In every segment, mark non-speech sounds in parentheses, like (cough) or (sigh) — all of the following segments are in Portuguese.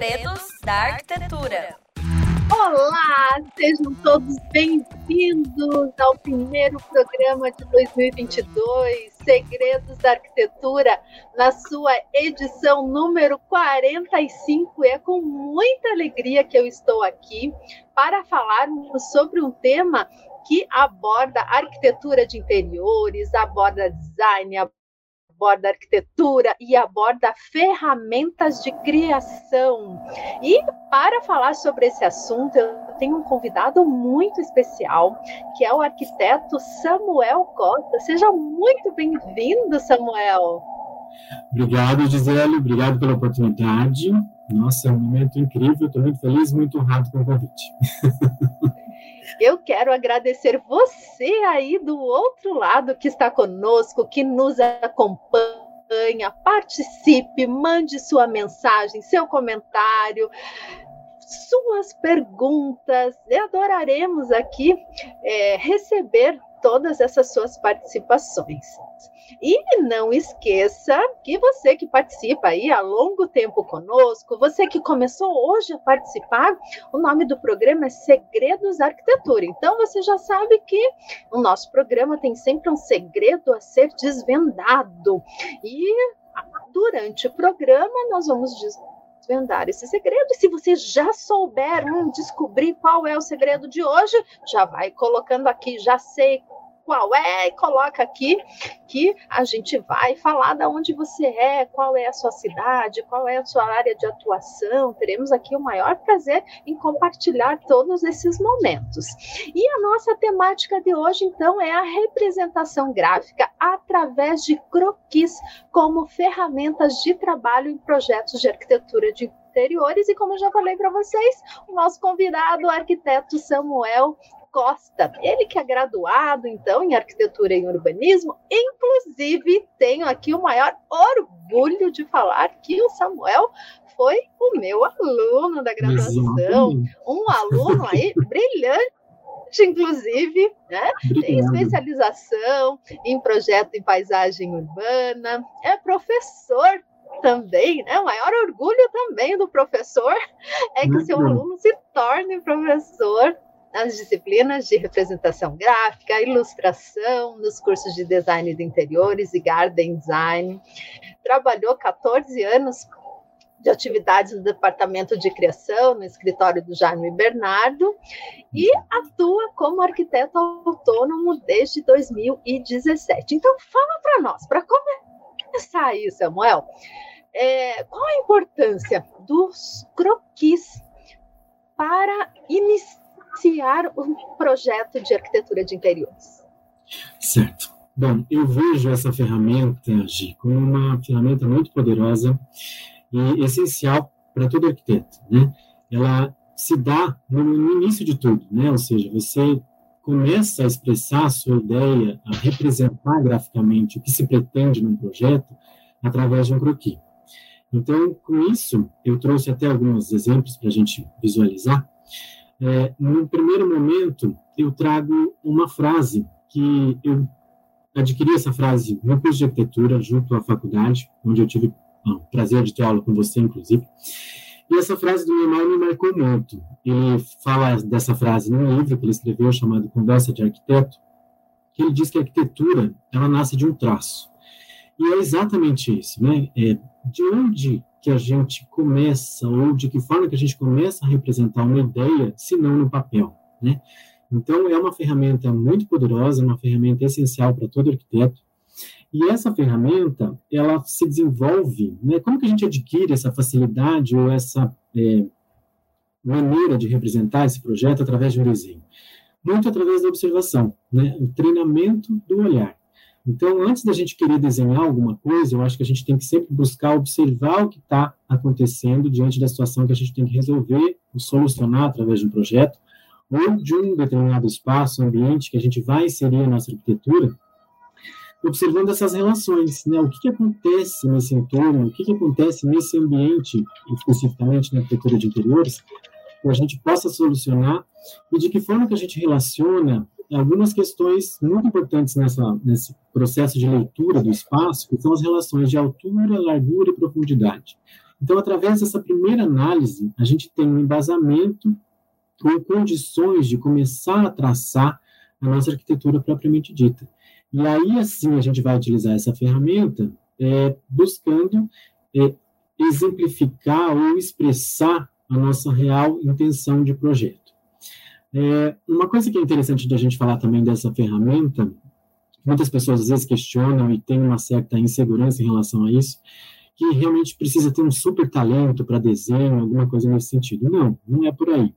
Segredos da Arquitetura. Olá, sejam todos bem-vindos ao primeiro programa de 2022, Segredos da Arquitetura, na sua edição número 45. É com muita alegria que eu estou aqui para falarmos sobre um tema que aborda arquitetura de interiores, aborda design, aborda arquitetura e aborda ferramentas de criação. E para falar sobre esse assunto, eu tenho um convidado muito especial, que é o arquiteto Samuel Costa. Seja muito bem-vindo, Samuel. Obrigado, Gisele. Obrigado pela oportunidade. Nossa, é um momento incrível. Estou muito feliz, muito honrado com o convite. (laughs) Eu quero agradecer você aí do outro lado que está conosco, que nos acompanha. Participe, mande sua mensagem, seu comentário suas perguntas. E adoraremos aqui é, receber todas essas suas participações. E não esqueça que você que participa aí há longo tempo conosco, você que começou hoje a participar, o nome do programa é Segredos da Arquitetura. Então você já sabe que o nosso programa tem sempre um segredo a ser desvendado. E durante o programa nós vamos desvendar esse segredo. E se você já souber hum, descobrir qual é o segredo de hoje, já vai colocando aqui, já sei qual é, e coloca aqui que a gente vai falar de onde você é, qual é a sua cidade, qual é a sua área de atuação. Teremos aqui o maior prazer em compartilhar todos esses momentos. E a nossa temática de hoje, então, é a representação gráfica através de croquis como ferramentas de trabalho em projetos de arquitetura de interiores. E como eu já falei para vocês, o nosso convidado, o arquiteto Samuel Costa. Ele que é graduado, então, em arquitetura e urbanismo, inclusive tenho aqui o maior orgulho de falar que o Samuel foi o meu aluno da graduação, um aluno aí brilhante inclusive, né? Tem especialização em projeto em paisagem urbana, é professor também, né? O maior orgulho também do professor é que o seu aluno se torne professor nas disciplinas de representação gráfica, ilustração, nos cursos de design de interiores e garden design. Trabalhou 14 anos de atividades no departamento de criação, no escritório do Jaime Bernardo, e atua como arquiteto autônomo desde 2017. Então, fala para nós, para começar aí, Samuel, é, qual a importância dos croquis para iniciar iniciar um projeto de arquitetura de interiores? Certo. Bom, eu vejo essa ferramenta, Gi, como uma ferramenta muito poderosa e essencial para todo arquiteto, né? Ela se dá no, início de tudo, né? Ou seja, você começa a expressar a sua ideia, a representar graficamente o que se pretende num projeto através de um croquis. Então, com isso, eu trouxe até alguns exemplos para a gente visualizar. É, no primeiro momento, eu trago uma frase que eu adquiri essa frase no curso de arquitetura, junto à faculdade, onde eu tive o prazer de ter aula com você, inclusive. E essa frase do Neymar me marcou muito. Ele fala dessa frase num livro que ele escreveu chamado Conversa de Arquiteto, que ele diz que a arquitetura ela nasce de um traço. E é exatamente isso, né? É, de onde que a gente começa, ou de que forma que a gente começa a representar uma ideia, se não no papel, né? Então, é uma ferramenta muito poderosa, uma ferramenta essencial para todo arquiteto, e essa ferramenta, ela se desenvolve, né? Como que a gente adquire essa facilidade ou essa é, maneira de representar esse projeto através de um desenho? Muito através da observação, né? O treinamento do olhar. Então, antes da gente querer desenhar alguma coisa, eu acho que a gente tem que sempre buscar observar o que está acontecendo diante da situação que a gente tem que resolver, solucionar através de um projeto, ou de um determinado espaço, ambiente que a gente vai inserir a nossa arquitetura, observando essas relações, né? O que, que acontece nesse entorno, o que, que acontece nesse ambiente, especificamente na arquitetura de interiores, que a gente possa solucionar e de que forma que a gente relaciona algumas questões muito importantes nessa, nesse processo de leitura do espaço, que são as relações de altura, largura e profundidade. Então, através dessa primeira análise, a gente tem um embasamento com condições de começar a traçar a nossa arquitetura propriamente dita. E aí, assim, a gente vai utilizar essa ferramenta é, buscando é, exemplificar ou expressar a nossa real intenção de projeto. É, uma coisa que é interessante de a gente falar também dessa ferramenta, muitas pessoas às vezes questionam e tem uma certa insegurança em relação a isso, que realmente precisa ter um super talento para desenho, alguma coisa nesse sentido. Não, não é por aí.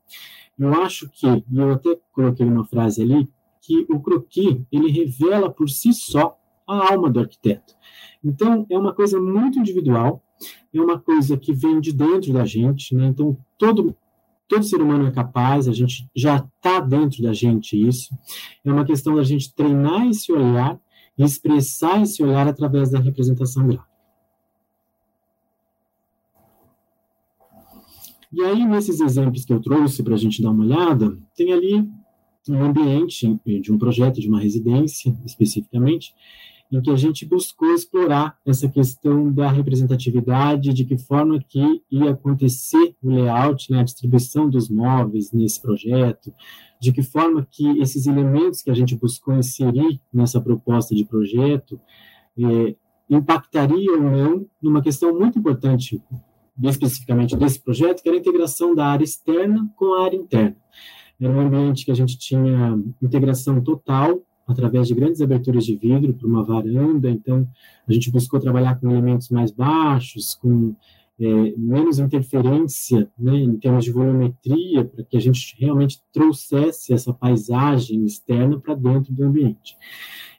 Eu acho que, e eu até coloquei uma frase ali, que o croquis, ele revela por si só a alma do arquiteto. Então, é uma coisa muito individual, é uma coisa que vem de dentro da gente, né? Então, todo, todo ser humano é capaz, a gente já está dentro da gente isso. É uma questão da gente treinar esse olhar e expressar esse olhar através da representação gráfica. E aí, nesses exemplos que eu trouxe para a gente dar uma olhada, tem ali um ambiente de um projeto, de uma residência, especificamente, em que a gente buscou explorar essa questão da representatividade, de que forma que ia acontecer o layout, né, a distribuição dos móveis nesse projeto, de que forma que esses elementos que a gente buscou inserir nessa proposta de projeto eh, impactariam ou não numa questão muito importante, especificamente desse projeto, que era a integração da área externa com a área interna. Era um ambiente que a gente tinha integração total através de grandes aberturas de vidro para uma varanda. Então, a gente buscou trabalhar com elementos mais baixos, com é, menos interferência né, em termos de volumetria, para que a gente realmente trouxesse essa paisagem externa para dentro do ambiente.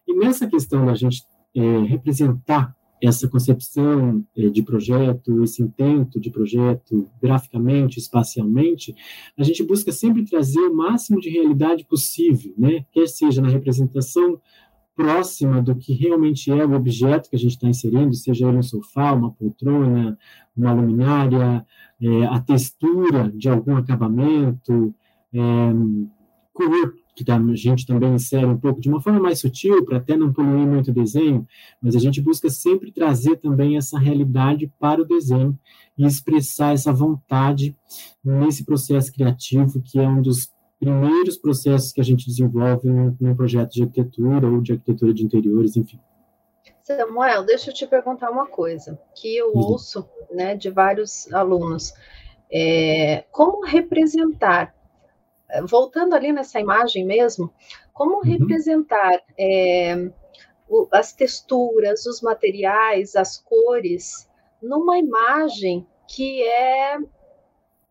E nessa questão da gente é, representar essa concepção eh, de projeto, esse intento de projeto graficamente, espacialmente, a gente busca sempre trazer o máximo de realidade possível, né? Quer seja na representação próxima do que realmente é o objeto que a gente está inserindo, seja ele um sofá, uma poltrona, uma luminária, é, a textura de algum acabamento, é, cor que a gente também insere um pouco de uma forma mais sutil, para até não poluir muito o desenho, mas a gente busca sempre trazer também essa realidade para o desenho e expressar essa vontade nesse processo criativo, que é um dos primeiros processos que a gente desenvolve num, projeto de arquitetura ou de arquitetura de interiores, enfim. Samuel, deixa eu te perguntar uma coisa, que eu ouço né, de vários alunos. É, como representar voltando ali nessa imagem mesmo, como uhum. representar é, o, as texturas, os materiais, as cores, numa imagem que é,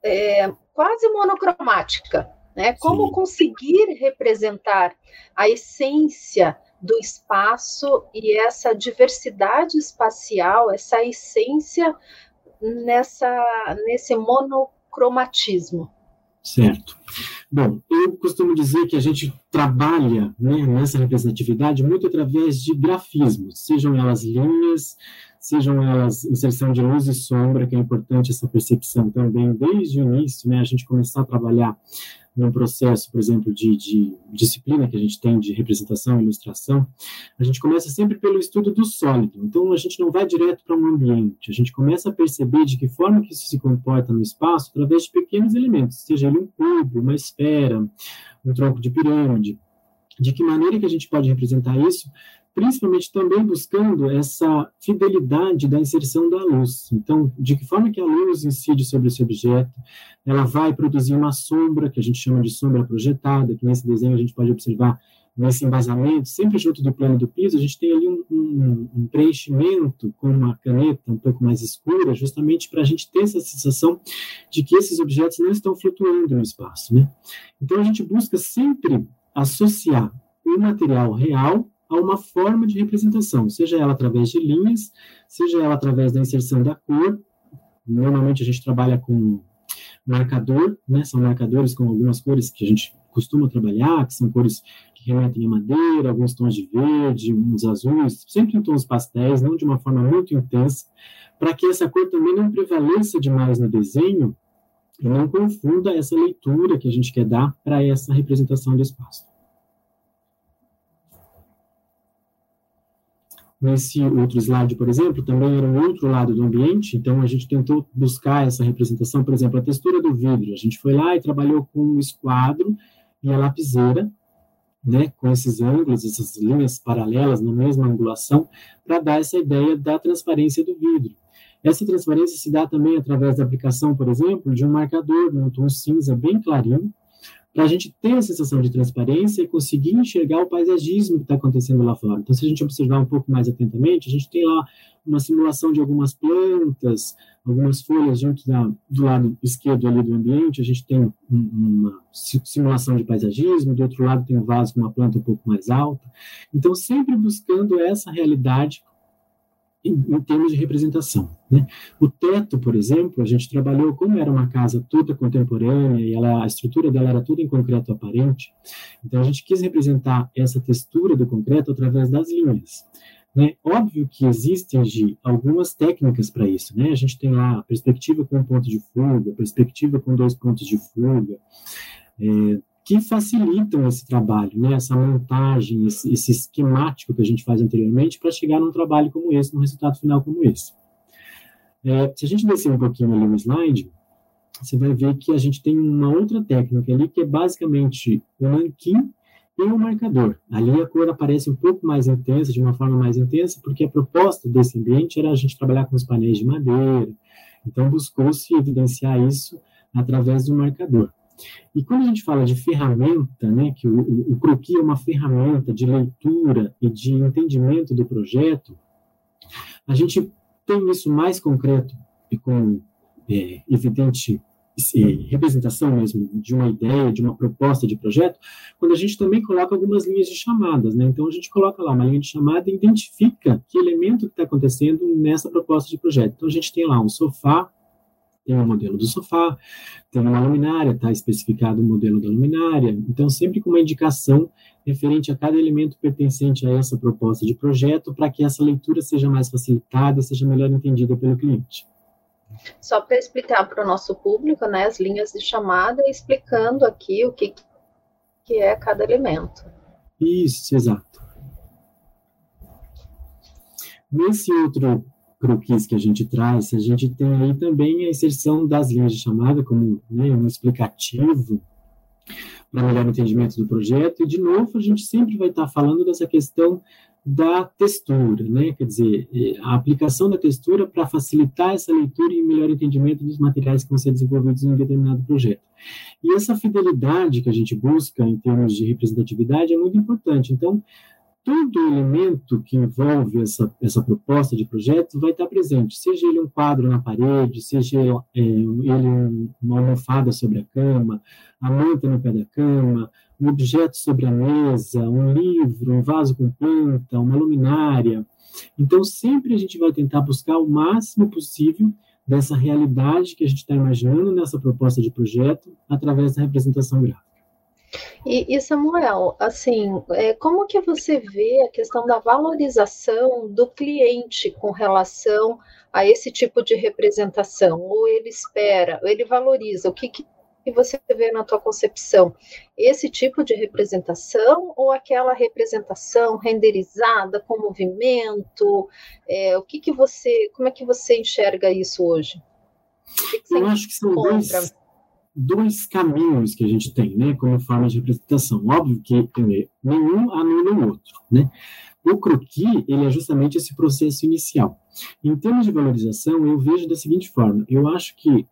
é quase monocromática, né? Como Sim. conseguir representar a essência do espaço e essa diversidade espacial, essa essência nessa nesse monocromatismo. Certo. Bom, eu costumo dizer que a gente trabalha né, nessa representatividade muito através de grafismos, sejam elas linhas, sejam elas inserção de luz e sombra, que é importante essa percepção também desde o início, né, a gente começar a trabalhar num processo, por exemplo, de, de, disciplina que a gente tem de representação ilustração, a gente começa sempre pelo estudo do sólido. Então, a gente não vai direto para um ambiente, a gente começa a perceber de que forma que isso se comporta no espaço através de pequenos elementos, seja ele um cubo, uma esfera, um tronco de pirâmide. De que maneira que a gente pode representar isso principalmente também buscando essa fidelidade da inserção da luz. Então, de que forma que a luz incide sobre esse objeto, ela vai produzir uma sombra, que a gente chama de sombra projetada, que nesse desenho a gente pode observar nesse embasamento, sempre junto do plano do piso, a gente tem ali um, um, um preenchimento com uma caneta um pouco mais escura, justamente para a gente ter essa sensação de que esses objetos não estão flutuando no espaço. Né? Então, a gente busca sempre associar o material real a uma forma de representação, seja ela através de linhas, seja ela através da inserção da cor. Normalmente a gente trabalha com marcador, né? São marcadores com algumas cores que a gente costuma trabalhar, que são cores que remetem a madeira, alguns tons de verde, uns azuis, sempre em tons pastéis, não de uma forma muito intensa, para que essa cor também não prevaleça demais no desenho e não confunda essa leitura que a gente quer dar para essa representação do espaço. Nesse outro slide, por exemplo, também era um outro lado do ambiente, então a gente tentou buscar essa representação, por exemplo, a textura do vidro. A gente foi lá e trabalhou com o esquadro e a lapiseira, né, com esses ângulos, essas linhas paralelas na mesma angulação, para dar essa ideia da transparência do vidro. Essa transparência se dá também através da aplicação, por exemplo, de um marcador num tom cinza bem clarinho, para a gente ter a sensação de transparência e conseguir enxergar o paisagismo que está acontecendo lá fora. Então, se a gente observar um pouco mais atentamente, a gente tem lá uma simulação de algumas plantas, algumas folhas junto da, do lado esquerdo ali do ambiente, a gente tem uma simulação de paisagismo, do outro lado tem um vaso com uma planta um pouco mais alta. Então, sempre buscando essa realidade em, em, termos de representação. Né? O teto, por exemplo, a gente trabalhou, como era uma casa toda contemporânea e ela, a estrutura dela era toda em concreto aparente, então a gente quis representar essa textura do concreto através das linhas. Né? Óbvio que existem de algumas técnicas para isso. Né? A gente tem lá a perspectiva com um ponto de fuga, perspectiva com dois pontos de fuga, é, que facilitam esse trabalho, né, essa montagem, esse, esse esquemático que a gente faz anteriormente para chegar num trabalho como esse, num resultado final como esse. É, se a gente descer um pouquinho ali no slide, você vai ver que a gente tem uma outra técnica ali que é basicamente o nanquim e o marcador. Ali a cor aparece um pouco mais intensa, de uma forma mais intensa, porque a proposta desse ambiente era a gente trabalhar com os painéis de madeira, então buscou-se evidenciar isso através do marcador. E quando a gente fala de ferramenta, né, que o, o, o croquis é uma ferramenta de leitura e de entendimento do projeto, a gente tem isso mais concreto e com é, evidente representação mesmo de uma ideia, de uma proposta de projeto, quando a gente também coloca algumas linhas de chamadas, né? Então a gente coloca lá uma linha de chamada e identifica que elemento que está acontecendo nessa proposta de projeto. Então a gente tem lá um sofá tem o modelo do sofá, tem uma luminária, está especificado o modelo da luminária, então sempre com uma indicação referente a cada elemento pertencente a essa proposta de projeto, para que essa leitura seja mais facilitada, seja melhor entendida pelo cliente. Só para explicar para o nosso público, né, as linhas de chamada, explicando aqui o que, que é cada elemento. Isso, exato. Nesse outro croquis que a gente traz, a gente tem aí também a inserção das linhas de chamada como né, um explicativo para melhor entendimento do projeto, e de novo a gente sempre vai estar falando dessa questão da textura, né? quer dizer, é, a aplicação da textura para facilitar essa leitura e melhor entendimento dos materiais que vão ser desenvolvidos em um determinado projeto. E essa fidelidade que a gente busca em termos de representatividade é muito importante. Então, todo elemento que envolve essa, essa proposta de projeto vai estar presente, seja ele um quadro na parede, seja é, ele uma almofada sobre a cama, a manta no pé da cama, um objeto sobre a mesa, um livro, um vaso com planta, uma luminária. Então, sempre a gente vai tentar buscar o máximo possível dessa realidade que a gente está imaginando nessa proposta de projeto através da representação gráfica. E, e, Samuel, assim, é, como que você vê a questão da valorização do cliente com relação a esse tipo de representação? Ou ele espera, ou ele valoriza? O que, que você vê na tua concepção? Esse tipo de representação ou aquela representação renderizada com movimento? É, o que, que você, como é que você enxerga isso hoje? Que que Eu acho que são dois dois caminhos que a gente tem, né, como forma de representação. Óbvio que nenhum anula o outro, né? O croquis, ele é justamente esse processo inicial. Em termos de valorização, eu vejo da seguinte forma: eu acho que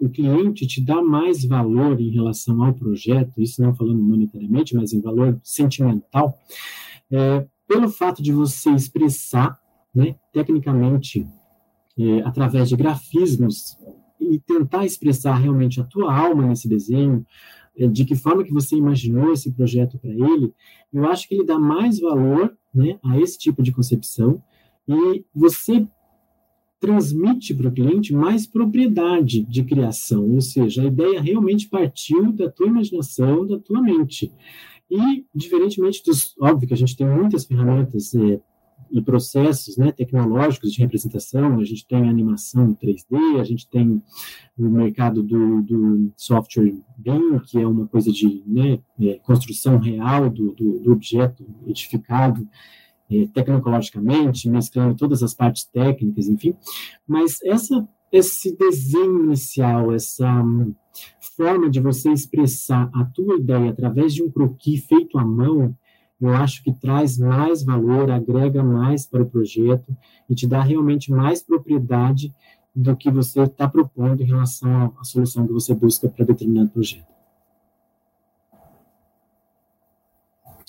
o cliente te dá mais valor em relação ao projeto, isso não falando monetariamente, mas em valor sentimental, é, pelo fato de você expressar, né, tecnicamente, é, através de grafismos, e tentar expressar realmente a tua alma nesse desenho, é, de que forma que você imaginou esse projeto para ele, eu acho que ele dá mais valor né, a esse tipo de concepção e você transmite para o cliente mais propriedade de criação, ou seja, a ideia realmente partiu da tua imaginação, da tua mente. E, diferentemente dos. Óbvio que a gente tem muitas ferramentas é, e processos né, tecnológicos de representação, a gente tem animação 3D, a gente tem o mercado do, do software BIM, que é uma coisa de né, é, construção real do, do, do, objeto edificado é, tecnologicamente, mesclando todas as partes técnicas, enfim, mas essa, esse desenho inicial, essa forma de você expressar a tua ideia através de um croquis feito à mão, eu acho que traz mais valor, agrega mais para o projeto e te dá realmente mais propriedade do que você está propondo em relação à solução que você busca para determinado projeto.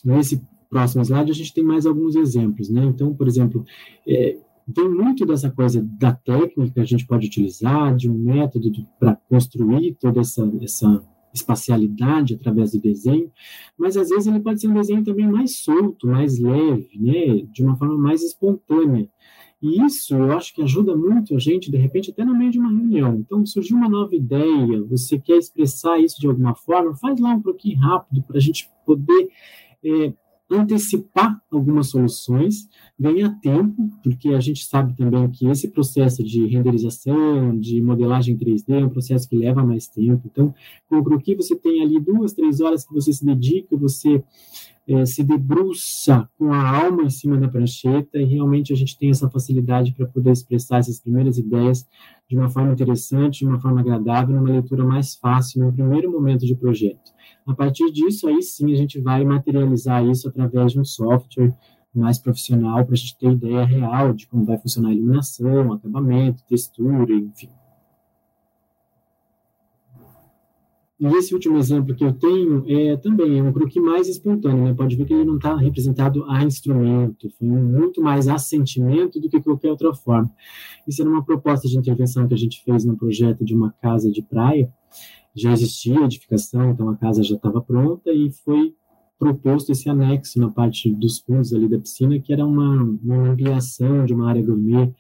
Nesse próximo slide, a gente tem mais alguns exemplos, né? Então, por exemplo, é, tem muito dessa coisa da técnica que a gente pode utilizar, de um método para construir toda essa, essa espacialidade através do desenho, mas às vezes ele pode ser um desenho também mais solto, mais leve, né, de uma forma mais espontânea. E isso eu acho que ajuda muito a gente, de repente, até no meio de uma reunião. Então, surgiu uma nova ideia, você quer expressar isso de alguma forma, faz lá um pouquinho rápido para a gente poder é, antecipar algumas soluções, ganhar tempo, porque a gente sabe também que esse processo de renderização, de modelagem 3D é um processo que leva mais tempo. Então, com o Croquis você tem ali duas, três horas que você se dedica, você é, se debruça com a alma em cima da prancheta e realmente a gente tem essa facilidade para poder expressar essas primeiras ideias de uma forma interessante, de uma forma agradável, numa leitura mais fácil, no primeiro momento de projeto. A partir disso, aí sim, a gente vai materializar isso através de um software mais profissional para a gente ter ideia real de como vai funcionar a iluminação, acabamento, textura, enfim. E esse último exemplo que eu tenho é também é um croquis mais espontâneo, né? Pode ver que ele não está representado a instrumento, foi muito mais a sentimento do que qualquer outra forma. Isso era uma proposta de intervenção que a gente fez no projeto de uma casa de praia. Já existia edificação, então a casa já estava pronta e foi proposto esse anexo na parte dos fundos ali da piscina, que era uma, uma ampliação de uma área gourmet.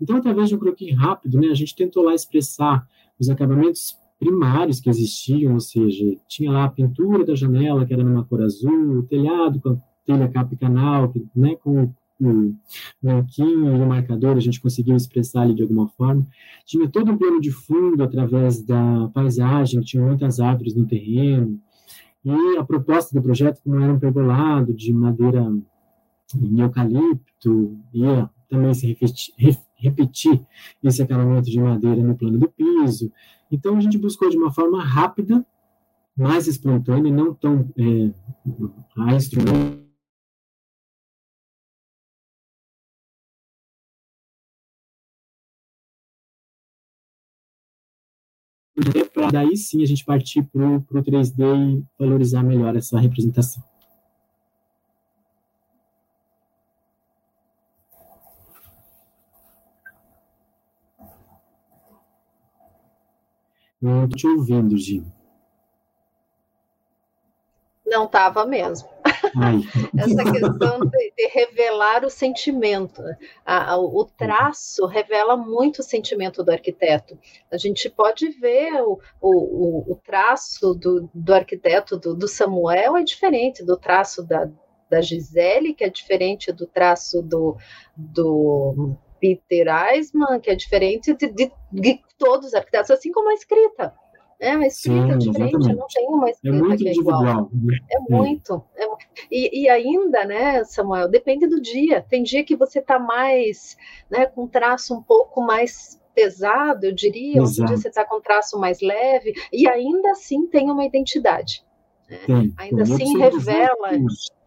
Então, através de um croquis rápido, né, a gente tentou lá expressar os acabamentos primários que existiam, ou seja, tinha lá a pintura da janela, que era numa cor azul, o telhado com a telha capa canal, que, né, com o branquinho e o marcador, a gente conseguiu expressar ali de alguma forma. Tinha todo um plano de fundo através da paisagem, tinha muitas árvores no terreno, e a proposta do projeto, como era um pergolado de madeira em eucalipto, ia também se repetir, repetir esse acabamento de madeira no plano do piso, então, a gente buscou de uma forma rápida, mais espontânea, não tão é, a instrumento. Para daí sim a gente partir para o 3D e valorizar melhor essa representação. Não te ouvindo, Gi. Não estava mesmo. (laughs) Essa questão de, de, revelar o sentimento. A, a, o traço revela muito o sentimento do arquiteto. A gente pode ver o, o, o traço do, do arquiteto do, do, Samuel é diferente do traço da, da Gisele, que é diferente do traço do, do Peter Eisman, que é diferente de, de, de todos os arquitetos, assim como a escrita. É, a escrita Sim, é diferente, exatamente. não tem uma é escrita é que é igual. Né? É, é muito. É, e, e, ainda, né, Samuel, depende do dia. Tem dia que você está mais, né, com traço um pouco mais pesado, eu diria, outro dia você está com traço mais leve, e ainda assim tem uma identidade. Né? Ainda assim revela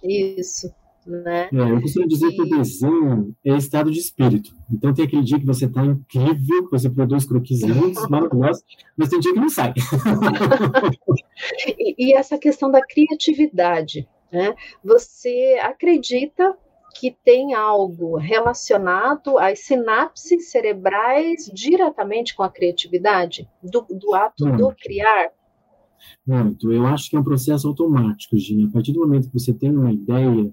isso. Né? É, eu costumo dizer e... que o desenho é estado de espírito. Então tem aquele dia que você está incrível, que você produz croquis lindos, (laughs) maravilhosos, mas tem dia que não sai. e, e, essa questão da criatividade, né? Você acredita que tem algo relacionado às sinapses cerebrais diretamente com a criatividade, do, do ato Muito. do criar? Muito. Eu acho que é um processo automático, Gina. A partir do momento que você tem uma ideia,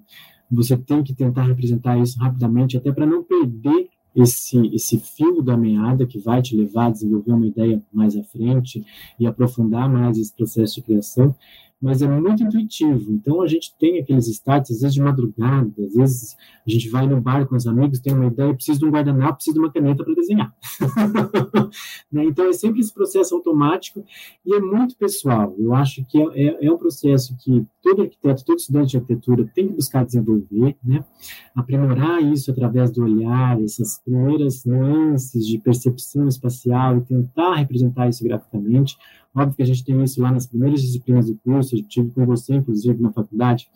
você tem que tentar representar isso rapidamente, até para não perder esse, esse fio da meada que vai te levar a desenvolver uma ideia mais à frente e aprofundar mais esse processo de criação, mas é muito intuitivo. Então a gente tem aqueles starts, às vezes de madrugada, às vezes a gente vai no bar com os amigos, tem uma ideia, preciso de um guardanapo, preciso de uma caneta para desenhar. (laughs) Né? Então, é sempre esse processo automático e é muito pessoal. Eu acho que é, é, é, um processo que todo arquiteto, todo estudante de arquitetura tem que buscar desenvolver, né? aprimorar isso através do olhar, essas primeiras nuances de percepção espacial e tentar representar isso graficamente. Óbvio que a gente tem isso lá nas primeiras disciplinas do curso, eu tive com você, inclusive, na faculdade,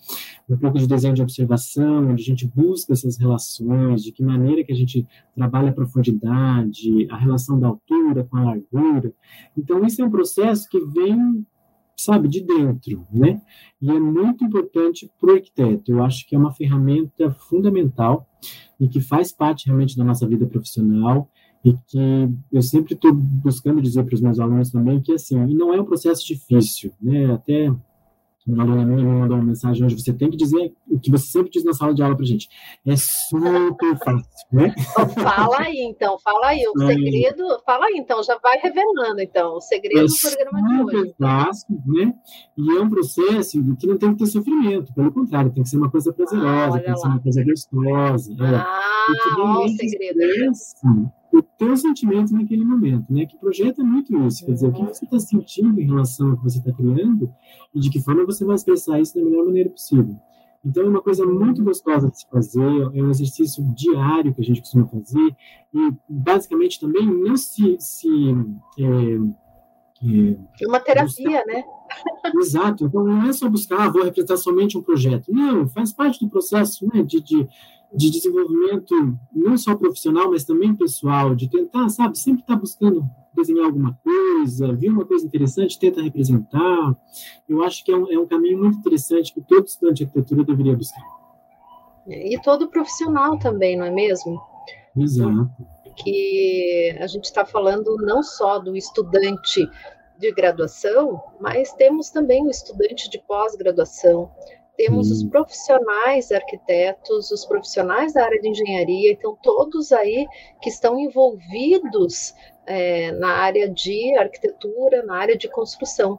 um pouco de desenho de observação, onde a gente busca essas relações, de que maneira que a gente trabalha a profundidade, a relação da altura com a largura. Então, isso é um processo que vem, sabe, de dentro, né? E é muito importante para o arquiteto. Eu acho que é uma ferramenta fundamental e que faz parte realmente da nossa vida profissional e que eu sempre estou buscando dizer para os meus alunos também que assim, e não é um processo difícil, né? Até uma aluna minha me mandou uma mensagem hoje, você tem que dizer o que você sempre diz na sala de aula para gente. É super fácil, né? Fala aí, então, fala aí, o é. segredo, fala aí, então, já vai revelando, então, o segredo é do programa de hoje. É fácil, né? E é um processo que não tem que ter sofrimento, pelo contrário, tem que ser uma coisa prazerosa, ah, tem que ser uma coisa gostosa. É. Ah, é. ó, o segredo. O teu sentimento naquele momento, né? Que projeto é muito isso, quer dizer, o que você está sentindo em relação ao que você está criando e de que forma você vai expressar isso da melhor maneira possível. Então, é uma coisa muito gostosa de se fazer, é um exercício diário que a gente costuma fazer e, basicamente, também não se... se é, é uma terapia, buscar... né? Exato. Então, não é só buscar, ah, vou representar somente um projeto. Não, faz parte do processo né, de, de de desenvolvimento não só profissional, mas também pessoal, de tentar, sabe, sempre estar tá buscando desenhar alguma coisa, ver uma coisa interessante, tenta representar. Eu acho que é um, é um caminho muito interessante que todo estudante de arquitetura deveria buscar. E todo profissional também, não é mesmo? Exato. Que a gente está falando não só do estudante de graduação, mas temos também o estudante de pós-graduação, temos os profissionais arquitetos, os profissionais da área de engenharia, então todos aí que estão envolvidos é, na área de arquitetura, na área de construção.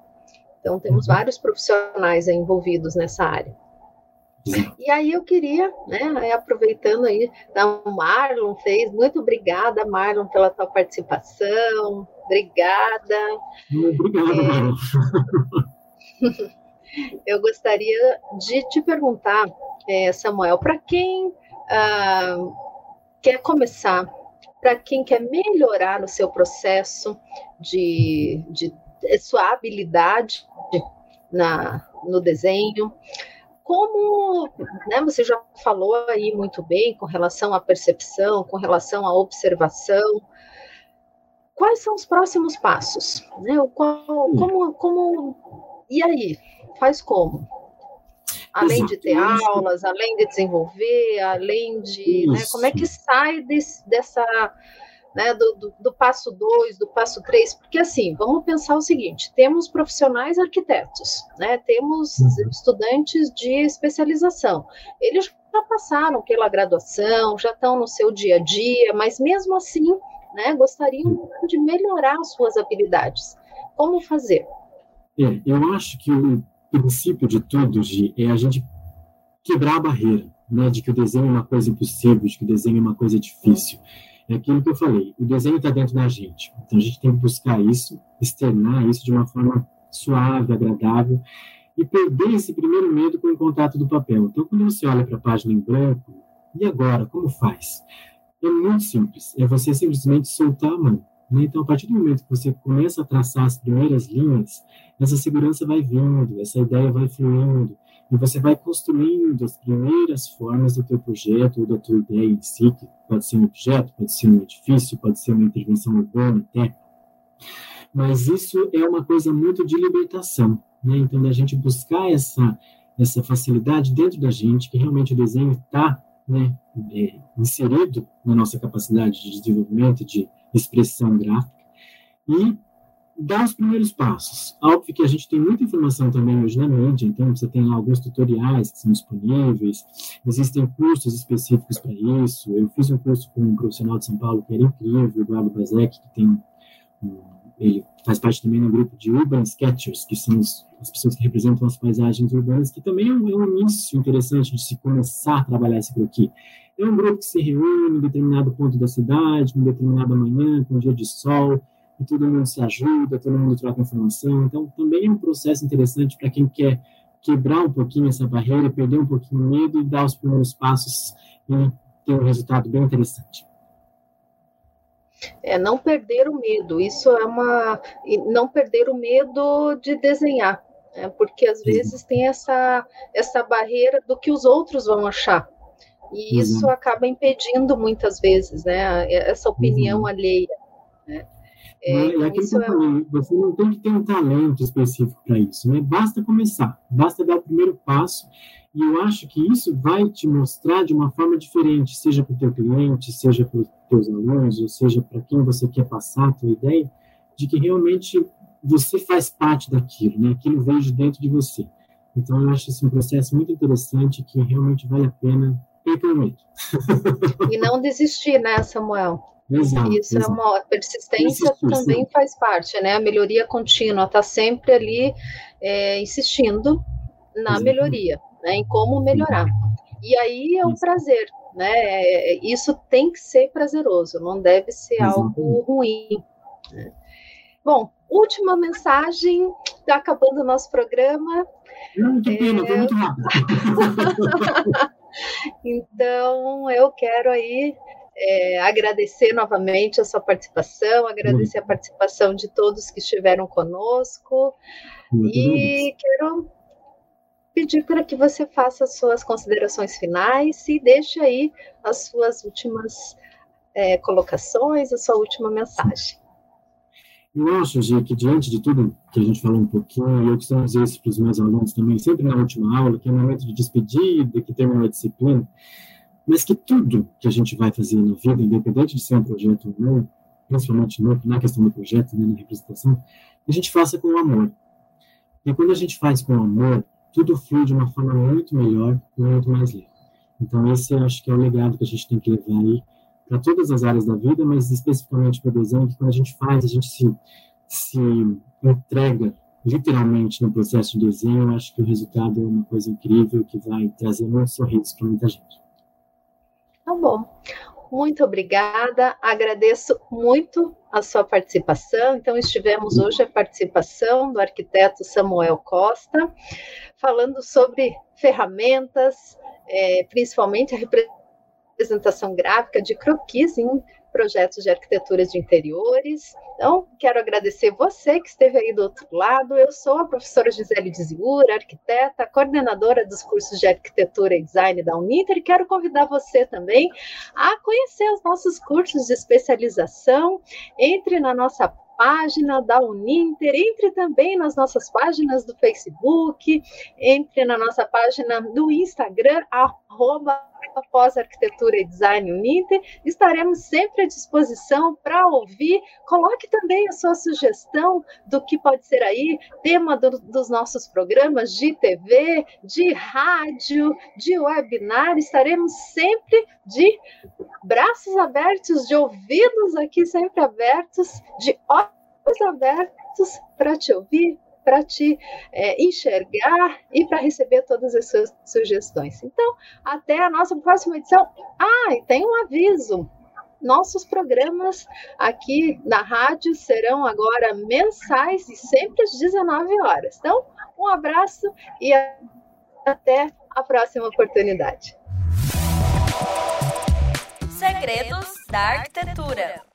Então temos uhum. vários profissionais envolvidos nessa área. E aí eu queria, né, aproveitando aí, o Marlon fez, muito obrigada, Marlon, pela tua participação, obrigada. Obrigado, é... Marlon. (laughs) eu gostaria de te perguntar, é, Samuel, para quem ah, quer começar, para quem quer melhorar no seu processo de, de, de sua habilidade na, no desenho, como né, você já falou aí muito bem com relação à percepção, com relação à observação, quais são os próximos passos? Né? Qual, como, como, e aí? Faz como? Além de ter aulas, além de desenvolver, além de. Né, como é que sai desse, dessa. Né, do, do, do passo 2, do passo 3, porque assim, vamos pensar o seguinte: temos profissionais arquitetos, né, temos uhum. estudantes de especialização, eles já passaram pela graduação, já estão no seu dia a dia, mas mesmo assim, né, gostariam de melhorar suas habilidades. Como fazer? É, eu acho que o princípio de tudo, Gi, é a gente quebrar a barreira, né, de que o desenho é uma coisa impossível, de que o desenho é uma coisa difícil. É aquilo que eu falei, o desenho está dentro da gente, então a gente tem que buscar isso, externar isso de uma forma suave, agradável, e perder esse primeiro medo com o contato do papel. Então, quando você olha para a página em branco, e agora, como faz? É muito simples, é você simplesmente soltar a mão. Né? Então, a partir do momento que você começa a traçar as primeiras linhas, essa segurança vai vindo, essa ideia vai fluindo, e você vai construindo as primeiras formas do teu projeto ou da tua ideia em si, que pode ser um objeto, pode ser um edifício, pode ser uma intervenção urbana até. Mas isso é uma coisa muito de libertação, né? Então, da gente buscar essa, essa facilidade dentro da gente, que realmente o desenho está né, é, inserido na nossa capacidade de desenvolvimento, de expressão gráfica, e dar os primeiros passos. Óbvio que a gente tem muita informação também hoje na mídia, então você tem alguns tutoriais que são disponíveis, existem cursos específicos para isso. Eu fiz um curso com um profissional de São Paulo que era incrível, o Eduardo Bazek, que tem ele faz parte também do grupo de Urban Sketchers, que são os, as pessoas que representam as paisagens urbanas, que também é um, é um início interessante de se começar a trabalhar esse croquis. É um grupo que se reúne em determinado ponto da cidade, em determinada manhã, com um dia de sol, e todo mundo se ajuda, todo mundo troca informação. Então, também é um processo interessante para quem quer quebrar um pouquinho essa barreira, perder um pouquinho o medo e dar os primeiros passos e ter um resultado bem interessante. É não perder o medo. Isso é uma não perder o medo de desenhar, né? porque às vezes tem essa essa barreira do que os outros vão achar. E uhum. isso acaba impedindo muitas vezes, né, essa opinião uhum. alheia. Né? É, é, é que eu falei, você não tem que ter um talento específico para isso, né? Basta começar, basta dar o primeiro passo, e eu acho que isso vai te mostrar de uma forma diferente, seja para o teu cliente, seja para teus alunos, ou seja para quem você quer passar a tua ideia, de que realmente você faz parte daquilo, né? Aquilo veio de dentro de você. Então, eu acho esse um processo muito interessante que realmente vale a pena perder medo. E não desistir, né, Samuel? Exato, Isso exato. é uma a persistência também faz parte, né? A melhoria contínua, está sempre ali é, insistindo na melhoria, né? Em como melhorar. E aí é um prazer, né? É, isso tem que ser prazeroso, não deve ser algo ruim. Né? Bom, última mensagem, está acabando o nosso programa. Hum, que pena, é... foi muito rápido. (laughs) então, eu quero aí é, agradecer novamente a sua participação, agradecer a participação de todos que estiveram conosco e quero pedir para que você faça as suas considerações finais e deixe aí as suas últimas é, colocações, a sua última mensagem. Eu acho, Gi, que diante de tudo que a gente falou um pouquinho, eu costumo dizer isso para os meus alunos também, sempre na última aula, que é o momento de despedida, que termina a disciplina, mas que tudo que a gente vai fazer na vida, independente de ser um projeto ou não, principalmente na questão do projeto, né, na representação, a gente faça com amor. E quando a gente faz com amor, tudo flui de uma forma muito melhor e muito mais leve. Então, esse acho que é o legado que a gente tem que levar aí para todas as áreas da vida, mas especificamente para o desenho, que quando a gente faz, a gente se, se entrega literalmente no processo de desenho, eu acho que o resultado é uma coisa incrível que vai trazer muitos sorrisos para muita gente. Tá bom. Muito obrigada, agradeço muito a sua participação. Então, estivemos hoje a participação do arquiteto Samuel Costa, falando sobre ferramentas, é, principalmente a representação gráfica de croquis em projetos de arquitetura de interiores. Então, quero agradecer você que esteve aí do outro lado. Eu sou a professora Gisele Diziura, arquiteta, coordenadora dos cursos de arquitetura e design da Uninter, quero convidar você também a conhecer os nossos cursos de especialização. Entre na nossa página da Uninter, entre também nas nossas páginas do Facebook, entre na nossa página do Instagram, arroba após Arquitetura e Design Uninter. Estaremos sempre à disposição para ouvir. Coloque também a sua sugestão do que pode ser aí tema do, dos nossos programas de TV, de rádio, de webinar. Estaremos sempre de braços abertos, de ouvidos aqui sempre abertos, de olhos abertos para te ouvir, para te é, enxergar e para receber todas as suas sugestões. Então, até a nossa próxima edição. Ah, e tem um aviso. Nossos programas aqui na rádio serão agora mensais e sempre às 19 horas. Então, um abraço e até a próxima oportunidade. Segredos da Arquitetura.